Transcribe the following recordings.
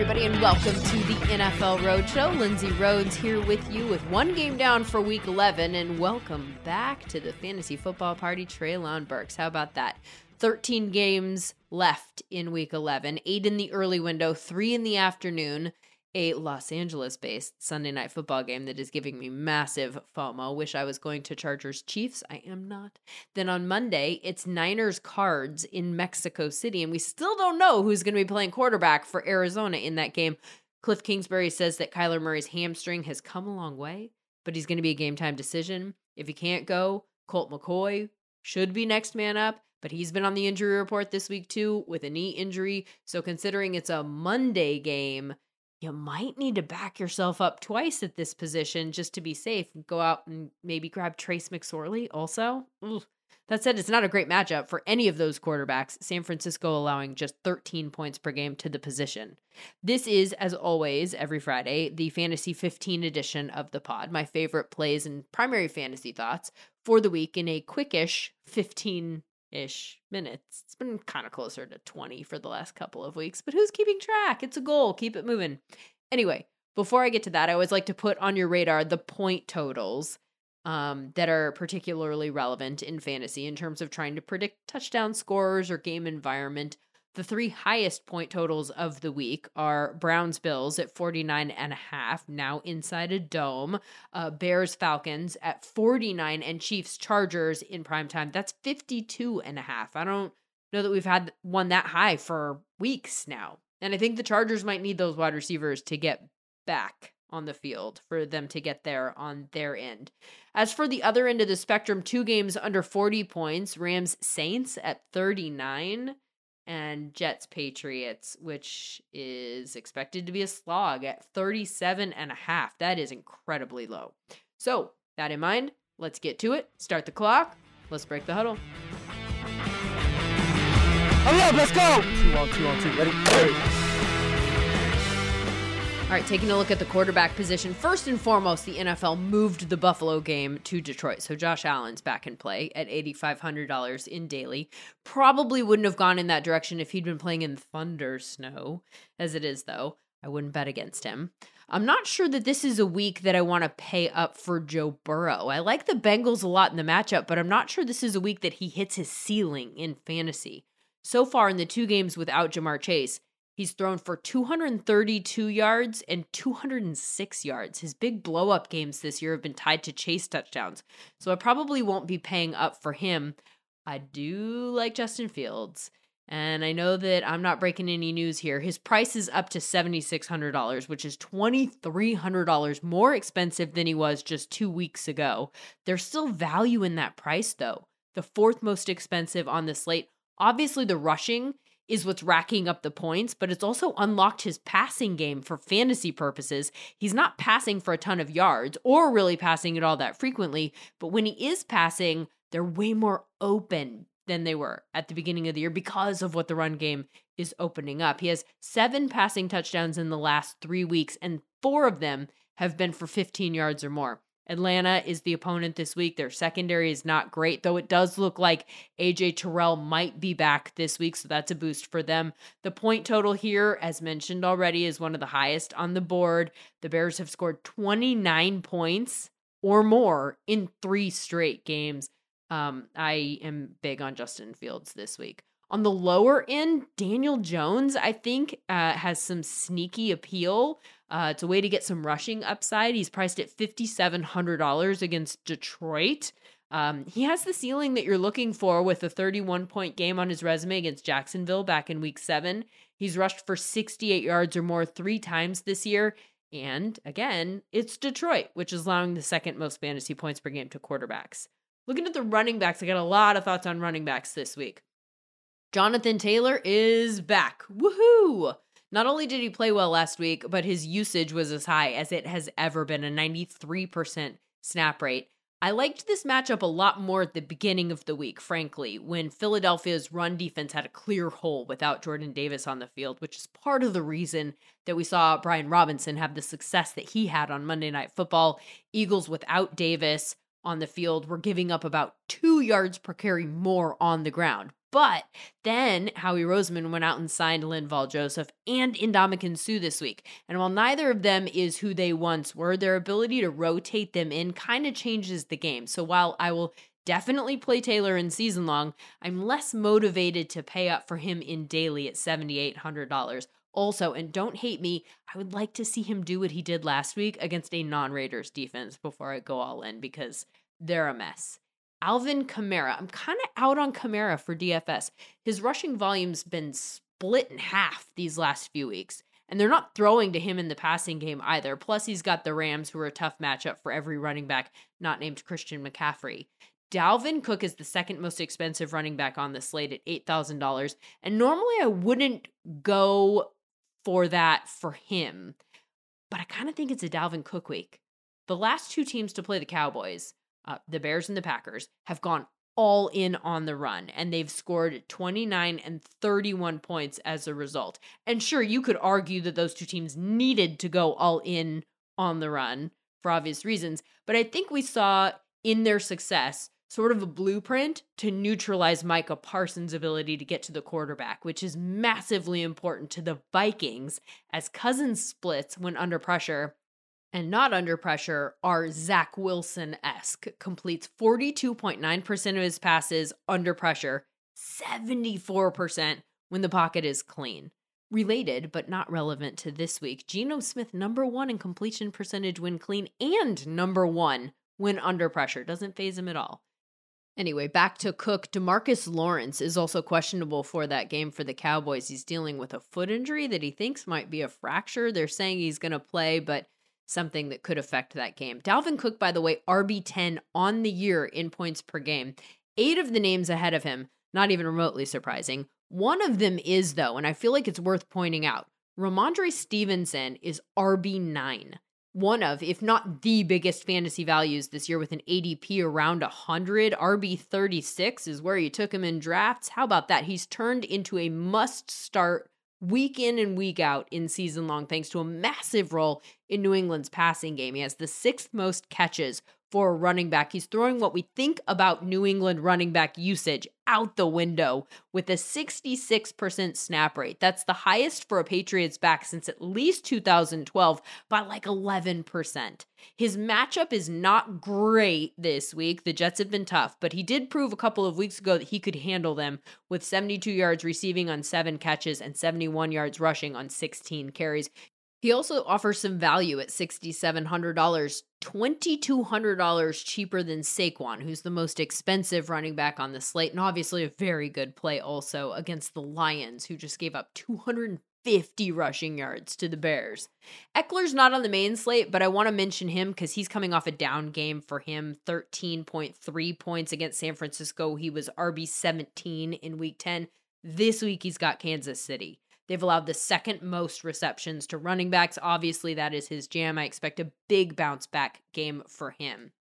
everybody, and welcome to the NFL Roadshow. Lindsay Rhodes here with you with one game down for week 11, and welcome back to the fantasy football party, Treylon Burks. How about that? 13 games left in week 11, eight in the early window, three in the afternoon a Los Angeles based Sunday night football game that is giving me massive FOMO. Wish I was going to Chargers Chiefs. I am not. Then on Monday, it's Niners Cards in Mexico City, and we still don't know who's going to be playing quarterback for Arizona in that game. Cliff Kingsbury says that Kyler Murray's hamstring has come a long way, but he's going to be a game time decision. If he can't go, Colt McCoy should be next man up but he's been on the injury report this week too with a knee injury. So considering it's a Monday game, you might need to back yourself up twice at this position just to be safe. Go out and maybe grab Trace McSorley also. That said, it's not a great matchup for any of those quarterbacks, San Francisco allowing just 13 points per game to the position. This is, as always, every Friday, the Fantasy 15 edition of the pod, my favorite plays and primary fantasy thoughts for the week in a quickish 15 ish minutes. It's been kind of closer to 20 for the last couple of weeks, but who's keeping track? It's a goal. Keep it moving. Anyway, before I get to that, I always like to put on your radar the point totals um, that are particularly relevant in fantasy in terms of trying to predict touchdown scores or game environment. The three highest point totals of the week are Browns Bills at 49 and a half, now inside a dome. Uh, Bears Falcons at 49 and Chiefs Chargers in prime time. That's 52 and a half. I don't know that we've had one that high for weeks now. And I think the Chargers might need those wide receivers to get back on the field for them to get there on their end. As for the other end of the spectrum, two games under 40 points, Rams Saints at 39 and Jets Patriots, which is expected to be a slog at 37 and a half. That is incredibly low. So, that in mind, let's get to it. Start the clock. Let's break the huddle. Let's go! Two on two on two. Ready? All right, taking a look at the quarterback position. First and foremost, the NFL moved the Buffalo game to Detroit. So Josh Allen's back in play at $8,500 in daily. Probably wouldn't have gone in that direction if he'd been playing in thunder snow. As it is, though, I wouldn't bet against him. I'm not sure that this is a week that I want to pay up for Joe Burrow. I like the Bengals a lot in the matchup, but I'm not sure this is a week that he hits his ceiling in fantasy. So far in the two games without Ja'Marr Chase, He's thrown for 232 yards and 206 yards. His big blow up games this year have been tied to chase touchdowns. So I probably won't be paying up for him. I do like Justin Fields. And I know that I'm not breaking any news here. His price is up to $7,600, which is $2,300 more expensive than he was just two weeks ago. There's still value in that price, though. The fourth most expensive on the slate. Obviously, the rushing is what's racking up the points, but it's also unlocked his passing game for fantasy purposes. He's not passing for a ton of yards or really passing it all that frequently, but when he is passing, they're way more open than they were at the beginning of the year because of what the run game is opening up. He has seven passing touchdowns in the last three weeks, and four of them have been for 15 yards or more. Atlanta is the opponent this week. Their secondary is not great, though it does look like AJ Terrell might be back this week, so that's a boost for them. The point total here, as mentioned already, is one of the highest on the board. The Bears have scored 29 points or more in three straight games. Um, I am big on Justin Fields this week. On the lower end, Daniel Jones, I think, uh, has some sneaky appeal. Uh, it's a way to get some rushing upside. He's priced at $5,700 against Detroit. Um, he has the ceiling that you're looking for with a 31 point game on his resume against Jacksonville back in week seven. He's rushed for 68 yards or more three times this year. And again, it's Detroit, which is allowing the second most fantasy points per game to quarterbacks. Looking at the running backs, I got a lot of thoughts on running backs this week. Jonathan Taylor is back. Woohoo! Not only did he play well last week, but his usage was as high as it has ever been a 93% snap rate. I liked this matchup a lot more at the beginning of the week, frankly, when Philadelphia's run defense had a clear hole without Jordan Davis on the field, which is part of the reason that we saw Brian Robinson have the success that he had on Monday Night Football. Eagles without Davis on the field were giving up about two yards per carry more on the ground. But then Howie Roseman went out and signed Linval Joseph and Ndamukong Suh this week. And while neither of them is who they once were, their ability to rotate them in kind of changes the game. So while I will definitely play Taylor in season long, I'm less motivated to pay up for him in daily at $7,800. Also, and don't hate me, I would like to see him do what he did last week against a non Raiders defense before I go all in because they're a mess. Alvin Kamara. I'm kind of out on Kamara for DFS. His rushing volume's been split in half these last few weeks, and they're not throwing to him in the passing game either. Plus, he's got the Rams, who are a tough matchup for every running back not named Christian McCaffrey. Dalvin Cook is the second most expensive running back on the slate at $8,000. And normally I wouldn't go for that for him, but I kind of think it's a Dalvin Cook week. The last two teams to play the Cowboys uh, the Bears and the Packers, have gone all in on the run and they've scored 29 and 31 points as a result. And sure, you could argue that those two teams needed to go all in on the run for obvious reasons, but I think we saw in their success sort of a blueprint to neutralize Micah Parsons' ability to get to the quarterback, which is massively important to the Vikings as Cousins splits when under pressure and not under pressure are Zach Wilson esque. Completes 42.9% of his passes under pressure, 74% when the pocket is clean. Related, but not relevant to this week, Geno Smith, number one in completion percentage when clean and number one when under pressure. Doesn't phase him at all. Anyway, back to Cook. Demarcus Lawrence is also questionable for that game for the Cowboys. He's dealing with a foot injury that he thinks might be a fracture. They're saying he's going to play, but something that could affect that game. Dalvin Cook, by the way, RB10 on the year in points per game. Eight of the names ahead of him, not even remotely surprising. One of them is, though, and I feel like it's worth pointing out Rhamondre Stevenson is RB9. One of, if not the biggest fantasy values this year with an ADP around 100. RB36 is where you took him in drafts. How about that? He's turned into a must start week in and week out in season long, thanks to a massive role in New England's passing game. He has the sixth most catches for a running back. He's throwing what we think about New England running back usage out the window with a 66% snap rate. That's the highest for a Patriots back since at least 2012 by like 11%. His matchup is not great this week. The Jets have been tough, but he did prove a couple of weeks ago that he could handle them with 72 yards receiving on seven catches and 71 yards rushing on 16 carries. He also offers some value at $6,700, $2,200 cheaper than Saquon, who's the most expensive running back on the slate, and obviously a very good play also against the Lions, who just gave up 250 rushing yards to the Bears. Ekeler's not on the main slate, but I want to mention him because he's coming off a down game for him 13.3 points against San Francisco. He was RB 17 in week 10. This week he's got Kansas City. They've allowed the second most receptions to running backs. Obviously, that is his jam. I expect a big bounce back game for him.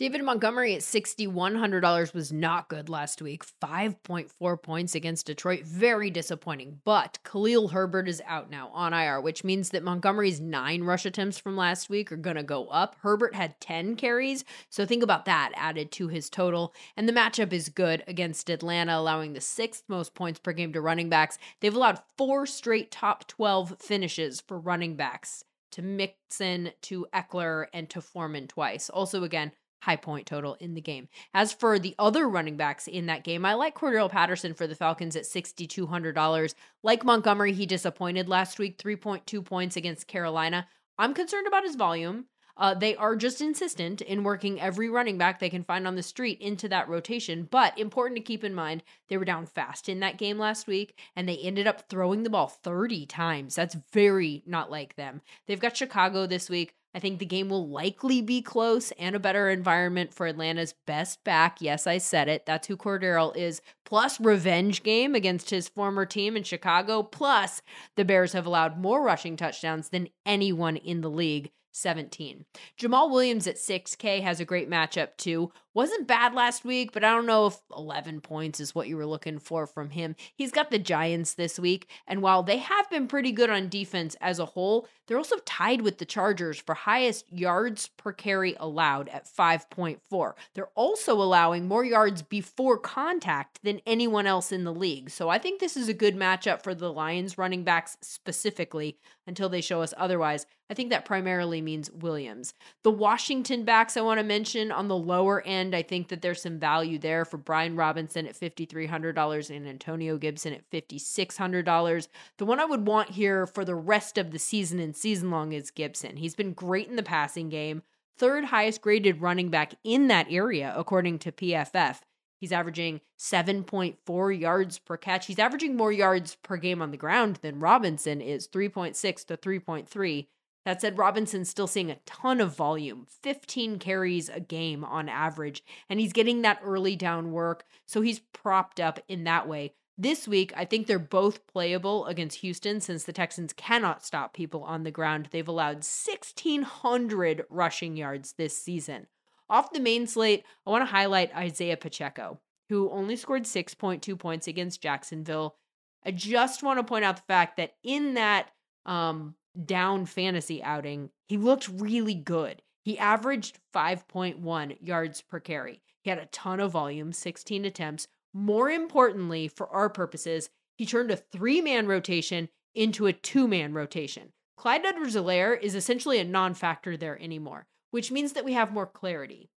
David Montgomery at $6,100 was not good last week. 5.4 points against Detroit. Very disappointing. But Khalil Herbert is out now on IR, which means that Montgomery's nine rush attempts from last week are going to go up. Herbert had 10 carries. So think about that added to his total. And the matchup is good against Atlanta, allowing the sixth most points per game to running backs. They've allowed four straight top 12 finishes for running backs to Mixon, to Ekeler, and to Foreman twice. Also, again, high point total in the game. As for the other running backs in that game, I like Cordarrelle Patterson for the Falcons at $6,200. Like Montgomery, he disappointed last week, 3.2 points against Carolina. I'm concerned about his volume. Uh, they are just insistent in working every running back they can find on the street into that rotation. But important to keep in mind, they were down fast in that game last week, and they ended up throwing the ball 30 times. That's very not like them. They've got Chicago this week. I think the game will likely be close and a better environment for Atlanta's best back. Yes, I said it. That's who Cordarrelle is. Plus, revenge game against his former team in Chicago. Plus, the Bears have allowed more rushing touchdowns than anyone in the league 17. Jamaal Williams at 6K has a great matchup too. wasn't bad last week, but I don't know if 11 points is what you were looking for from him. He's got the Giants this week, and while they have been pretty good on defense as a whole, they're also tied with the Chargers for highest yards per carry allowed at 5.4. They're also allowing more yards before contact than anyone else in the league. So I think this is a good matchup for the Lions running backs specifically until they show us otherwise. I think that primarily means Williams. The Washington backs I want to mention on the lower end, I think that there's some value there for Brian Robinson at $5,300 and Antonio Gibson at $5,600. The one I would want here for the rest of the season and season long is Gibson. He's been great in the passing game, third highest graded running back in that area, according to PFF. He's averaging 7.4 yards per catch. He's averaging more yards per game on the ground than Robinson is 3.6 to 3.3. That said, Robinson's still seeing a ton of volume, 15 carries a game on average, and he's getting that early down work. So he's propped up in that way. This week, I think they're both playable against Houston since the Texans cannot stop people on the ground. They've allowed 1,600 rushing yards this season. Off the main slate, I want to highlight Isaiah Pacheco, who only scored 6.2 points against Jacksonville. I just want to point out the fact that in that um, down fantasy outing, he looked really good. He averaged 5.1 yards per carry. He had a ton of volume, 16 attempts. More importantly, for our purposes, he turned a three man rotation into a two man rotation. Clyde Edwards Helaire is essentially a non factor there anymore, which means that we have more clarity.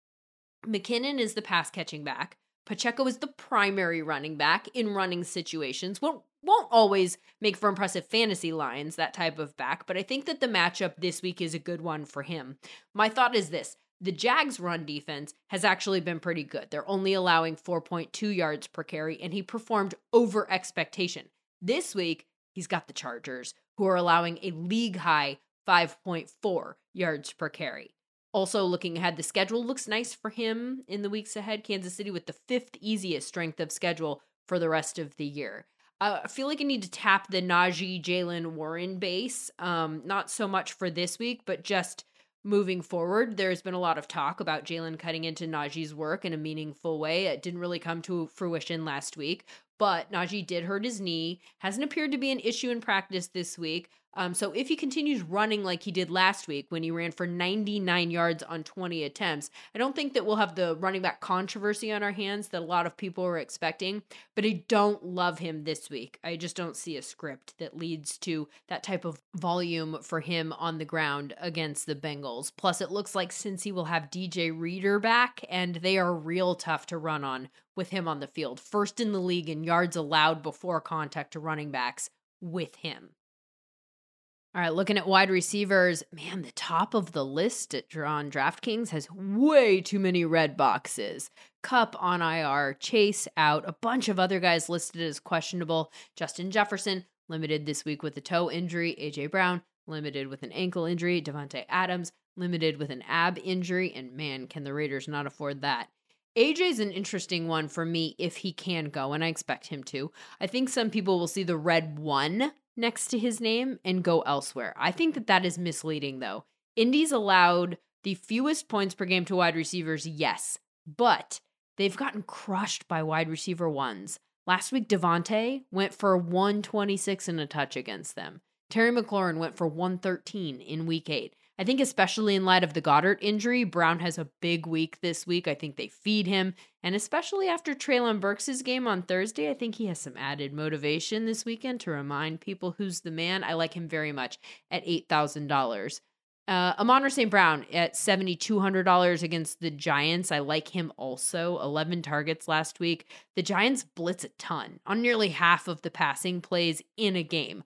McKinnon is the pass catching back. Pacheco is the primary running back in running situations. Won't won't always make for impressive fantasy lines, that type of back, but I think that the matchup this week is a good one for him. My thought is this the Jags' run defense has actually been pretty good. They're only allowing 4.2 yards per carry, and he performed over expectation. This week, he's got the Chargers, who are allowing a league high 5.4 yards per carry. Also, looking ahead, the schedule looks nice for him in the weeks ahead. Kansas City with the fifth easiest strength of schedule for the rest of the year. Uh, I feel like I need to tap the Najee Jaylen Warren base. Um, not so much for this week, but just moving forward. There's been a lot of talk about Jaylen cutting into Najee's work in a meaningful way. It didn't really come to fruition last week, but Najee did hurt his knee. Hasn't appeared to be an issue in practice this week. Um, so if he continues running like he did last week when he ran for 99 yards on 20 attempts, I don't think that we'll have the running back controversy on our hands that a lot of people were expecting. But I don't love him this week. I just don't see a script that leads to that type of volume for him on the ground against the Bengals. Plus, it looks like since he will have DJ Reader back, and they are real tough to run on with him on the field. First in the league in yards allowed before contact to running backs with him. All right, looking at wide receivers, man, the top of the list at Drawn DraftKings has way too many red boxes. Kupp on IR, Chase out, a bunch of other guys listed as questionable. Justin Jefferson limited this week with a toe injury. AJ Brown limited with an ankle injury. Davante Adams limited with an ab injury, and man, can the Raiders not afford that. AJ's an interesting one for me if he can go, and I expect him to. I think some people will see the red one next to his name and go elsewhere. I think that that is misleading, though. Indy's allowed the fewest points per game to wide receivers, yes, but they've gotten crushed by wide receiver ones. Last week, Davante went for 126 and a touch against them. Terry McLaurin went for 113 in week eight. I think, especially in light of the Goedert injury, Brown has a big week this week. I think they feed him. And especially after Treylon Burks' game on Thursday, I think he has some added motivation this weekend to remind people who's the man. I like him very much at $8,000. Uh, Amon St. Brown at $7,200 against the Giants. I like him also. 11 targets last week. The Giants blitz a ton on nearly half of the passing plays in a game.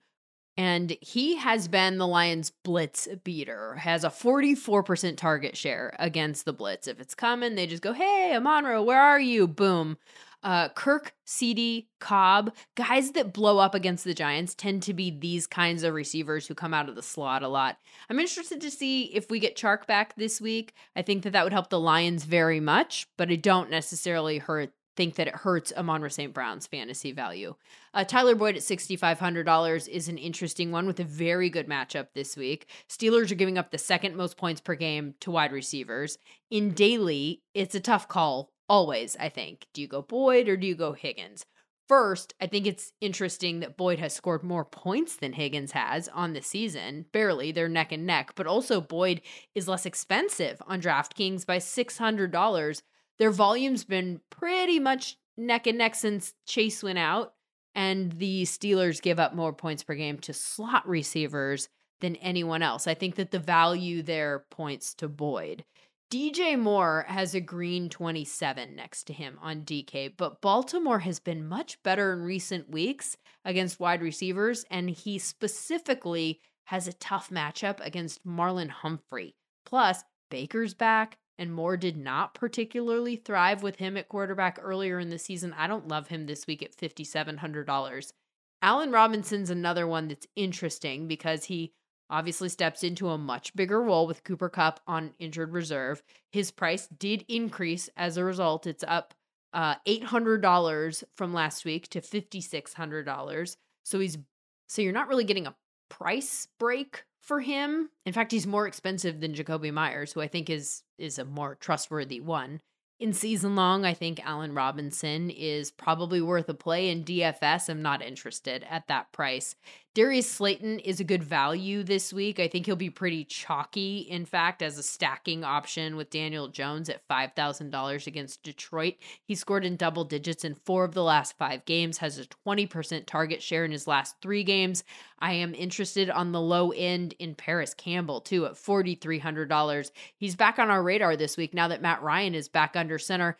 And he has been the Lions' blitz beater, has a 44% target share against the blitz. If it's coming, they just go, hey, Amon-Ra, where are you? Boom. Uh, Kirk, CeeDee, Cobb, guys that blow up against the Giants tend to be these kinds of receivers who come out of the slot a lot. I'm interested to see if we get Chark back this week. I think that that would help the Lions very much, but it don't necessarily hurt think that it hurts Amon St. Brown's fantasy value. Uh, Tyler Boyd at $6,500 is an interesting one with a very good matchup this week. Steelers are giving up the second most points per game to wide receivers. In daily, it's a tough call always, I think. Do you go Boyd or do you go Higgins? First, I think it's interesting that Boyd has scored more points than Higgins has on the season. Barely, they're neck and neck, but also Boyd is less expensive on DraftKings by $600. Their volume's been pretty much neck and neck since Chase went out, and the Steelers give up more points per game to slot receivers than anyone else. I think that the value there points to Boyd. DJ Moore has a green 27 next to him on DK, but Baltimore has been much better in recent weeks against wide receivers, and he specifically has a tough matchup against Marlon Humphrey. Plus, Baker's back, and Moore did not particularly thrive with him at quarterback earlier in the season. I don't love him this week at $5,700. Allen Robinson's another one that's interesting because he obviously steps into a much bigger role with Cooper Kupp on injured reserve. His price did increase as a result. It's up uh, $800 from last week to $5,600. So he's so you're not really getting a price break for him. In fact, he's more expensive than Jakobi Meyers, who I think is is a more trustworthy one. In season long, I think Allen Robinson is probably worth a play in DFS. I'm not interested at that price. Darius Slayton is a good value this week. I think he'll be pretty chalky, in fact, as a stacking option with Daniel Jones at $5,000 against Detroit. He scored in double digits in four of the last five games, has a 20% target share in his last three games. I am interested on the low end in Parris Campbell, too, at $4,300. He's back on our radar this week now that Matt Ryan is back under center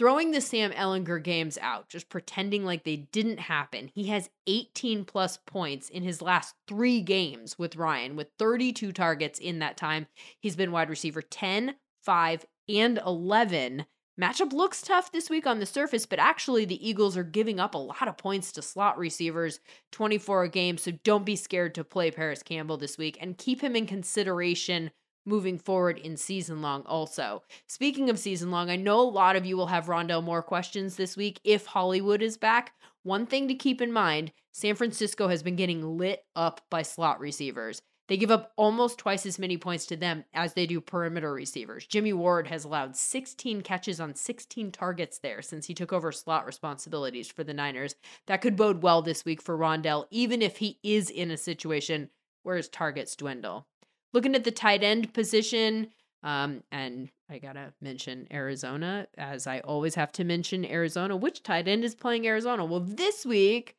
throwing the Sam Ehlinger games out, just pretending like they didn't happen. He has 18 plus points in his last three games with Ryan, with 32 targets in that time. He's been wide receiver 10, 5, and 11. Matchup looks tough this week on the surface, but actually the Eagles are giving up a lot of points to slot receivers, 24 a game. So don't be scared to play Parris Campbell this week and keep him in consideration moving forward in season long also. Speaking of season long, I know a lot of you will have Rondale Moore questions this week if Hollywood is back. One thing to keep in mind San Francisco has been getting lit up by slot receivers. They give up almost twice as many points to them as they do perimeter receivers. Jimmy Ward has allowed 16 catches on 16 targets there since he took over slot responsibilities for the Niners. That could bode well this week for Rondale, even if he is in a situation where his targets dwindle. Looking at the tight end position, um, and I gotta mention Arizona, as I always have to mention Arizona. Which tight end is playing Arizona? Well, this week,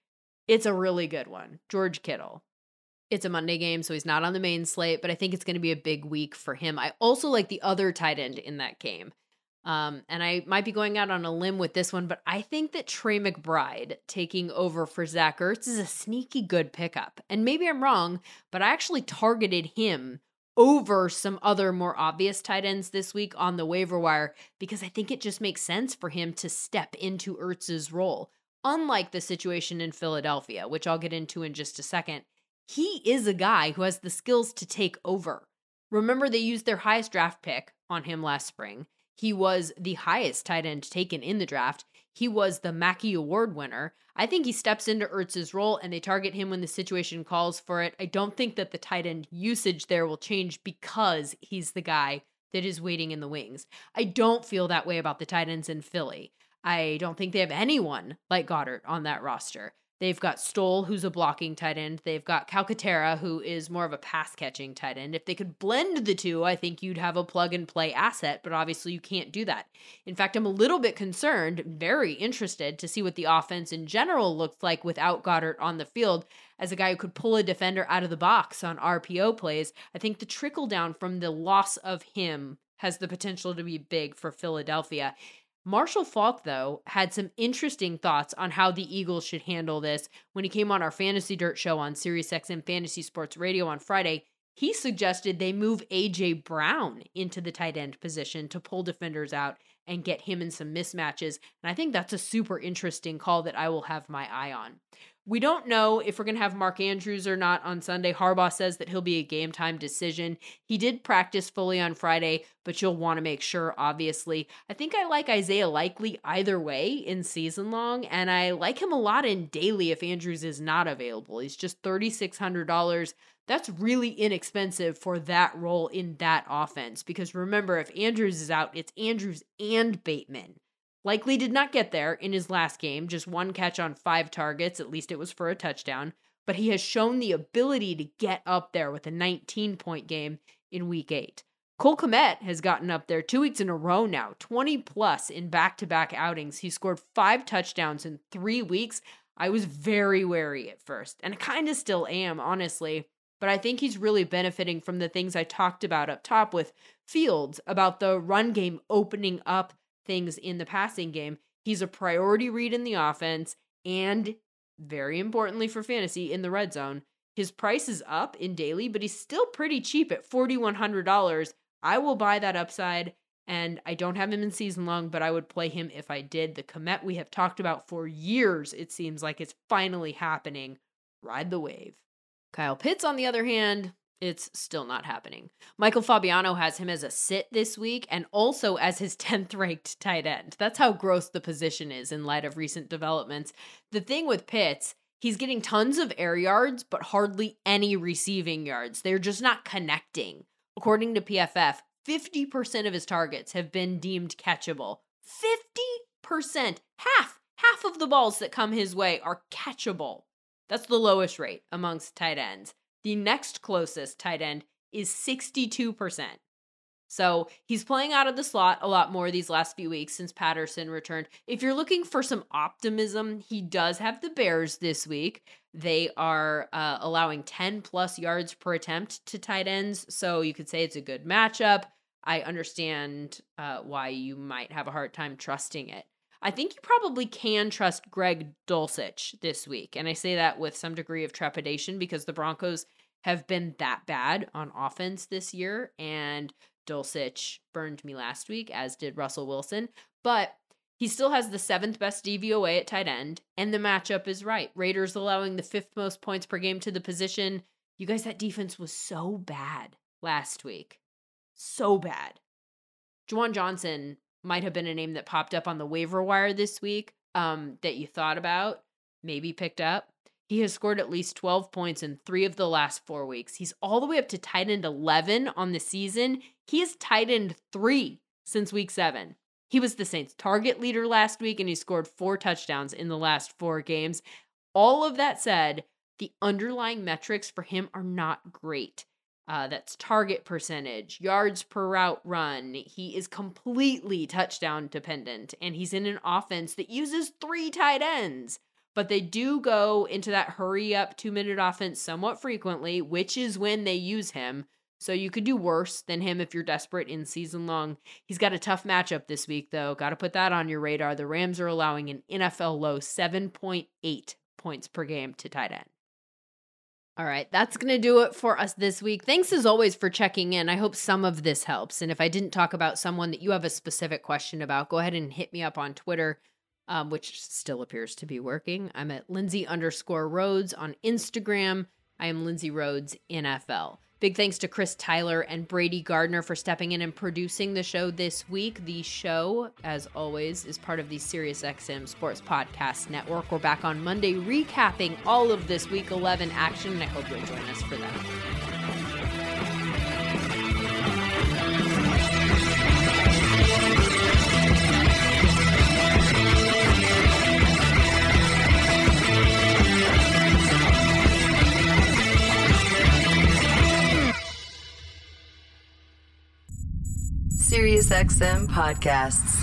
it's a really good one George Kittle. It's a Monday game, so he's not on the main slate, but I think it's going to be a big week for him. I also like the other tight end in that game. Um, and I might be going out on a limb with this one, but I think that Trey McBride taking over for Zach Ertz is a sneaky good pickup. And maybe I'm wrong, but I actually targeted him over some other more obvious tight ends this week on the waiver wire because I think it just makes sense for him to step into Ertz's role. Unlike the situation in Philadelphia, which I'll get into in just a second, he is a guy who has the skills to take over. Remember, they used their highest draft pick on him last spring. He was the highest tight end taken in the draft. He was the Mackey Award winner. I think he steps into Ertz's role and they target him when the situation calls for it. I don't think that the tight end usage there will change because he's the guy that is waiting in the wings. I don't feel that way about the tight ends in Philly. I don't think they have anyone like Goedert on that roster. They've got Stoll, who's a blocking tight end. They've got Calcaterra, who is more of a pass catching tight end. If they could blend the two, I think you'd have a plug and play asset, but obviously you can't do that. In fact, I'm a little bit concerned, very interested to see what the offense in general looks like without Goedert on the field as a guy who could pull a defender out of the box on RPO plays. I think the trickle down from the loss of him has the potential to be big for Philadelphia. Marshall Faulk, though, had some interesting thoughts on how the Eagles should handle this when he came on our Fantasy Dirt show on SiriusXM Fantasy Sports Radio on Friday. He suggested they move AJ Brown into the tight end position to pull defenders out and get him in some mismatches. And I think that's a super interesting call that I will have my eye on. We don't know if we're going to have Mark Andrews or not on Sunday. Harbaugh says that he'll be a game time decision. He did practice fully on Friday, but you'll want to make sure, obviously. I think I like Isaiah Likely either way in season long, and I like him a lot in daily if Andrews is not available. He's just $3,600. That's really inexpensive for that role in that offense because remember, if Andrews is out, it's Andrews and Bateman. Likely did not get there in his last game, just one catch on five targets, at least it was for a touchdown, but he has shown the ability to get up there with a 19 point game in week eight. Cole Kmet has gotten up there two weeks in a row now, 20 plus in back to back outings. He scored five touchdowns in three weeks. I was very wary at first, and I kind of still am, honestly. But I think he's really benefiting from the things I talked about up top with Fields about the run game opening up things in the passing game. He's a priority read in the offense and very importantly for fantasy in the red zone. His price is up in daily, but he's still pretty cheap at $4,100. I will buy that upside, and I don't have him in season long, but I would play him if I did. The Kmet we have talked about for years, it seems like it's finally happening. Ride the wave. Kyle Pitts, on the other hand, it's still not happening. Michael Fabiano has him as a sit this week and also as his 10th ranked tight end. That's how gross the position is in light of recent developments. The thing with Pitts, he's getting tons of air yards, but hardly any receiving yards. They're just not connecting. According to PFF, 50% of his targets have been deemed catchable. 50%! Half! Half of the balls that come his way are catchable. That's the lowest rate amongst tight ends. The next closest tight end is 62%. So he's playing out of the slot a lot more these last few weeks since Patterson returned. If you're looking for some optimism, he does have the Bears this week. They are uh, allowing 10 plus yards per attempt to tight ends. So you could say it's a good matchup. I understand uh, why you might have a hard time trusting it. I think you probably can trust Greg Dulcich this week. And I say that with some degree of trepidation because the Broncos have been that bad on offense this year. And Dulcich burned me last week, as did Russell Wilson. But he still has the seventh best DVOA at tight end, and the matchup is right. Raiders allowing the fifth most points per game to the position. You guys, that defense was so bad last week. So bad. Juwan Johnson might have been a name that popped up on the waiver wire this week um, that you thought about, maybe picked up. He has scored at least 12 points in three of the last four weeks. He's all the way up to tight end 11 on the season. He has tight end three since week seven. He was the Saints' target leader last week and he scored four touchdowns in the last four games. All of that said, the underlying metrics for him are not great. Uh, that's target percentage, yards per route run. He is completely touchdown dependent, and he's in an offense that uses three tight ends. But they do go into that hurry up two minute offense somewhat frequently, which is when they use him. So you could do worse than him if you're desperate in season long. He's got a tough matchup this week, though. Got to put that on your radar. The Rams are allowing an NFL low 7.8 points per game to tight end. All right, that's going to do it for us this week. Thanks as always for checking in. I hope some of this helps. And if I didn't talk about someone that you have a specific question about, go ahead and hit me up on Twitter, um, which still appears to be working. I'm at Lindsay underscore Rhodes on Instagram. I am Lindsay Rhodes NFL. Big thanks to Chris Tyler and Brady Gardner for stepping in and producing the show this week. The show, as always, is part of the SiriusXM Sports Podcast Network. We're back on Monday recapping all of this week 11 action, and I hope you'll join us for that. SiriusXM podcasts.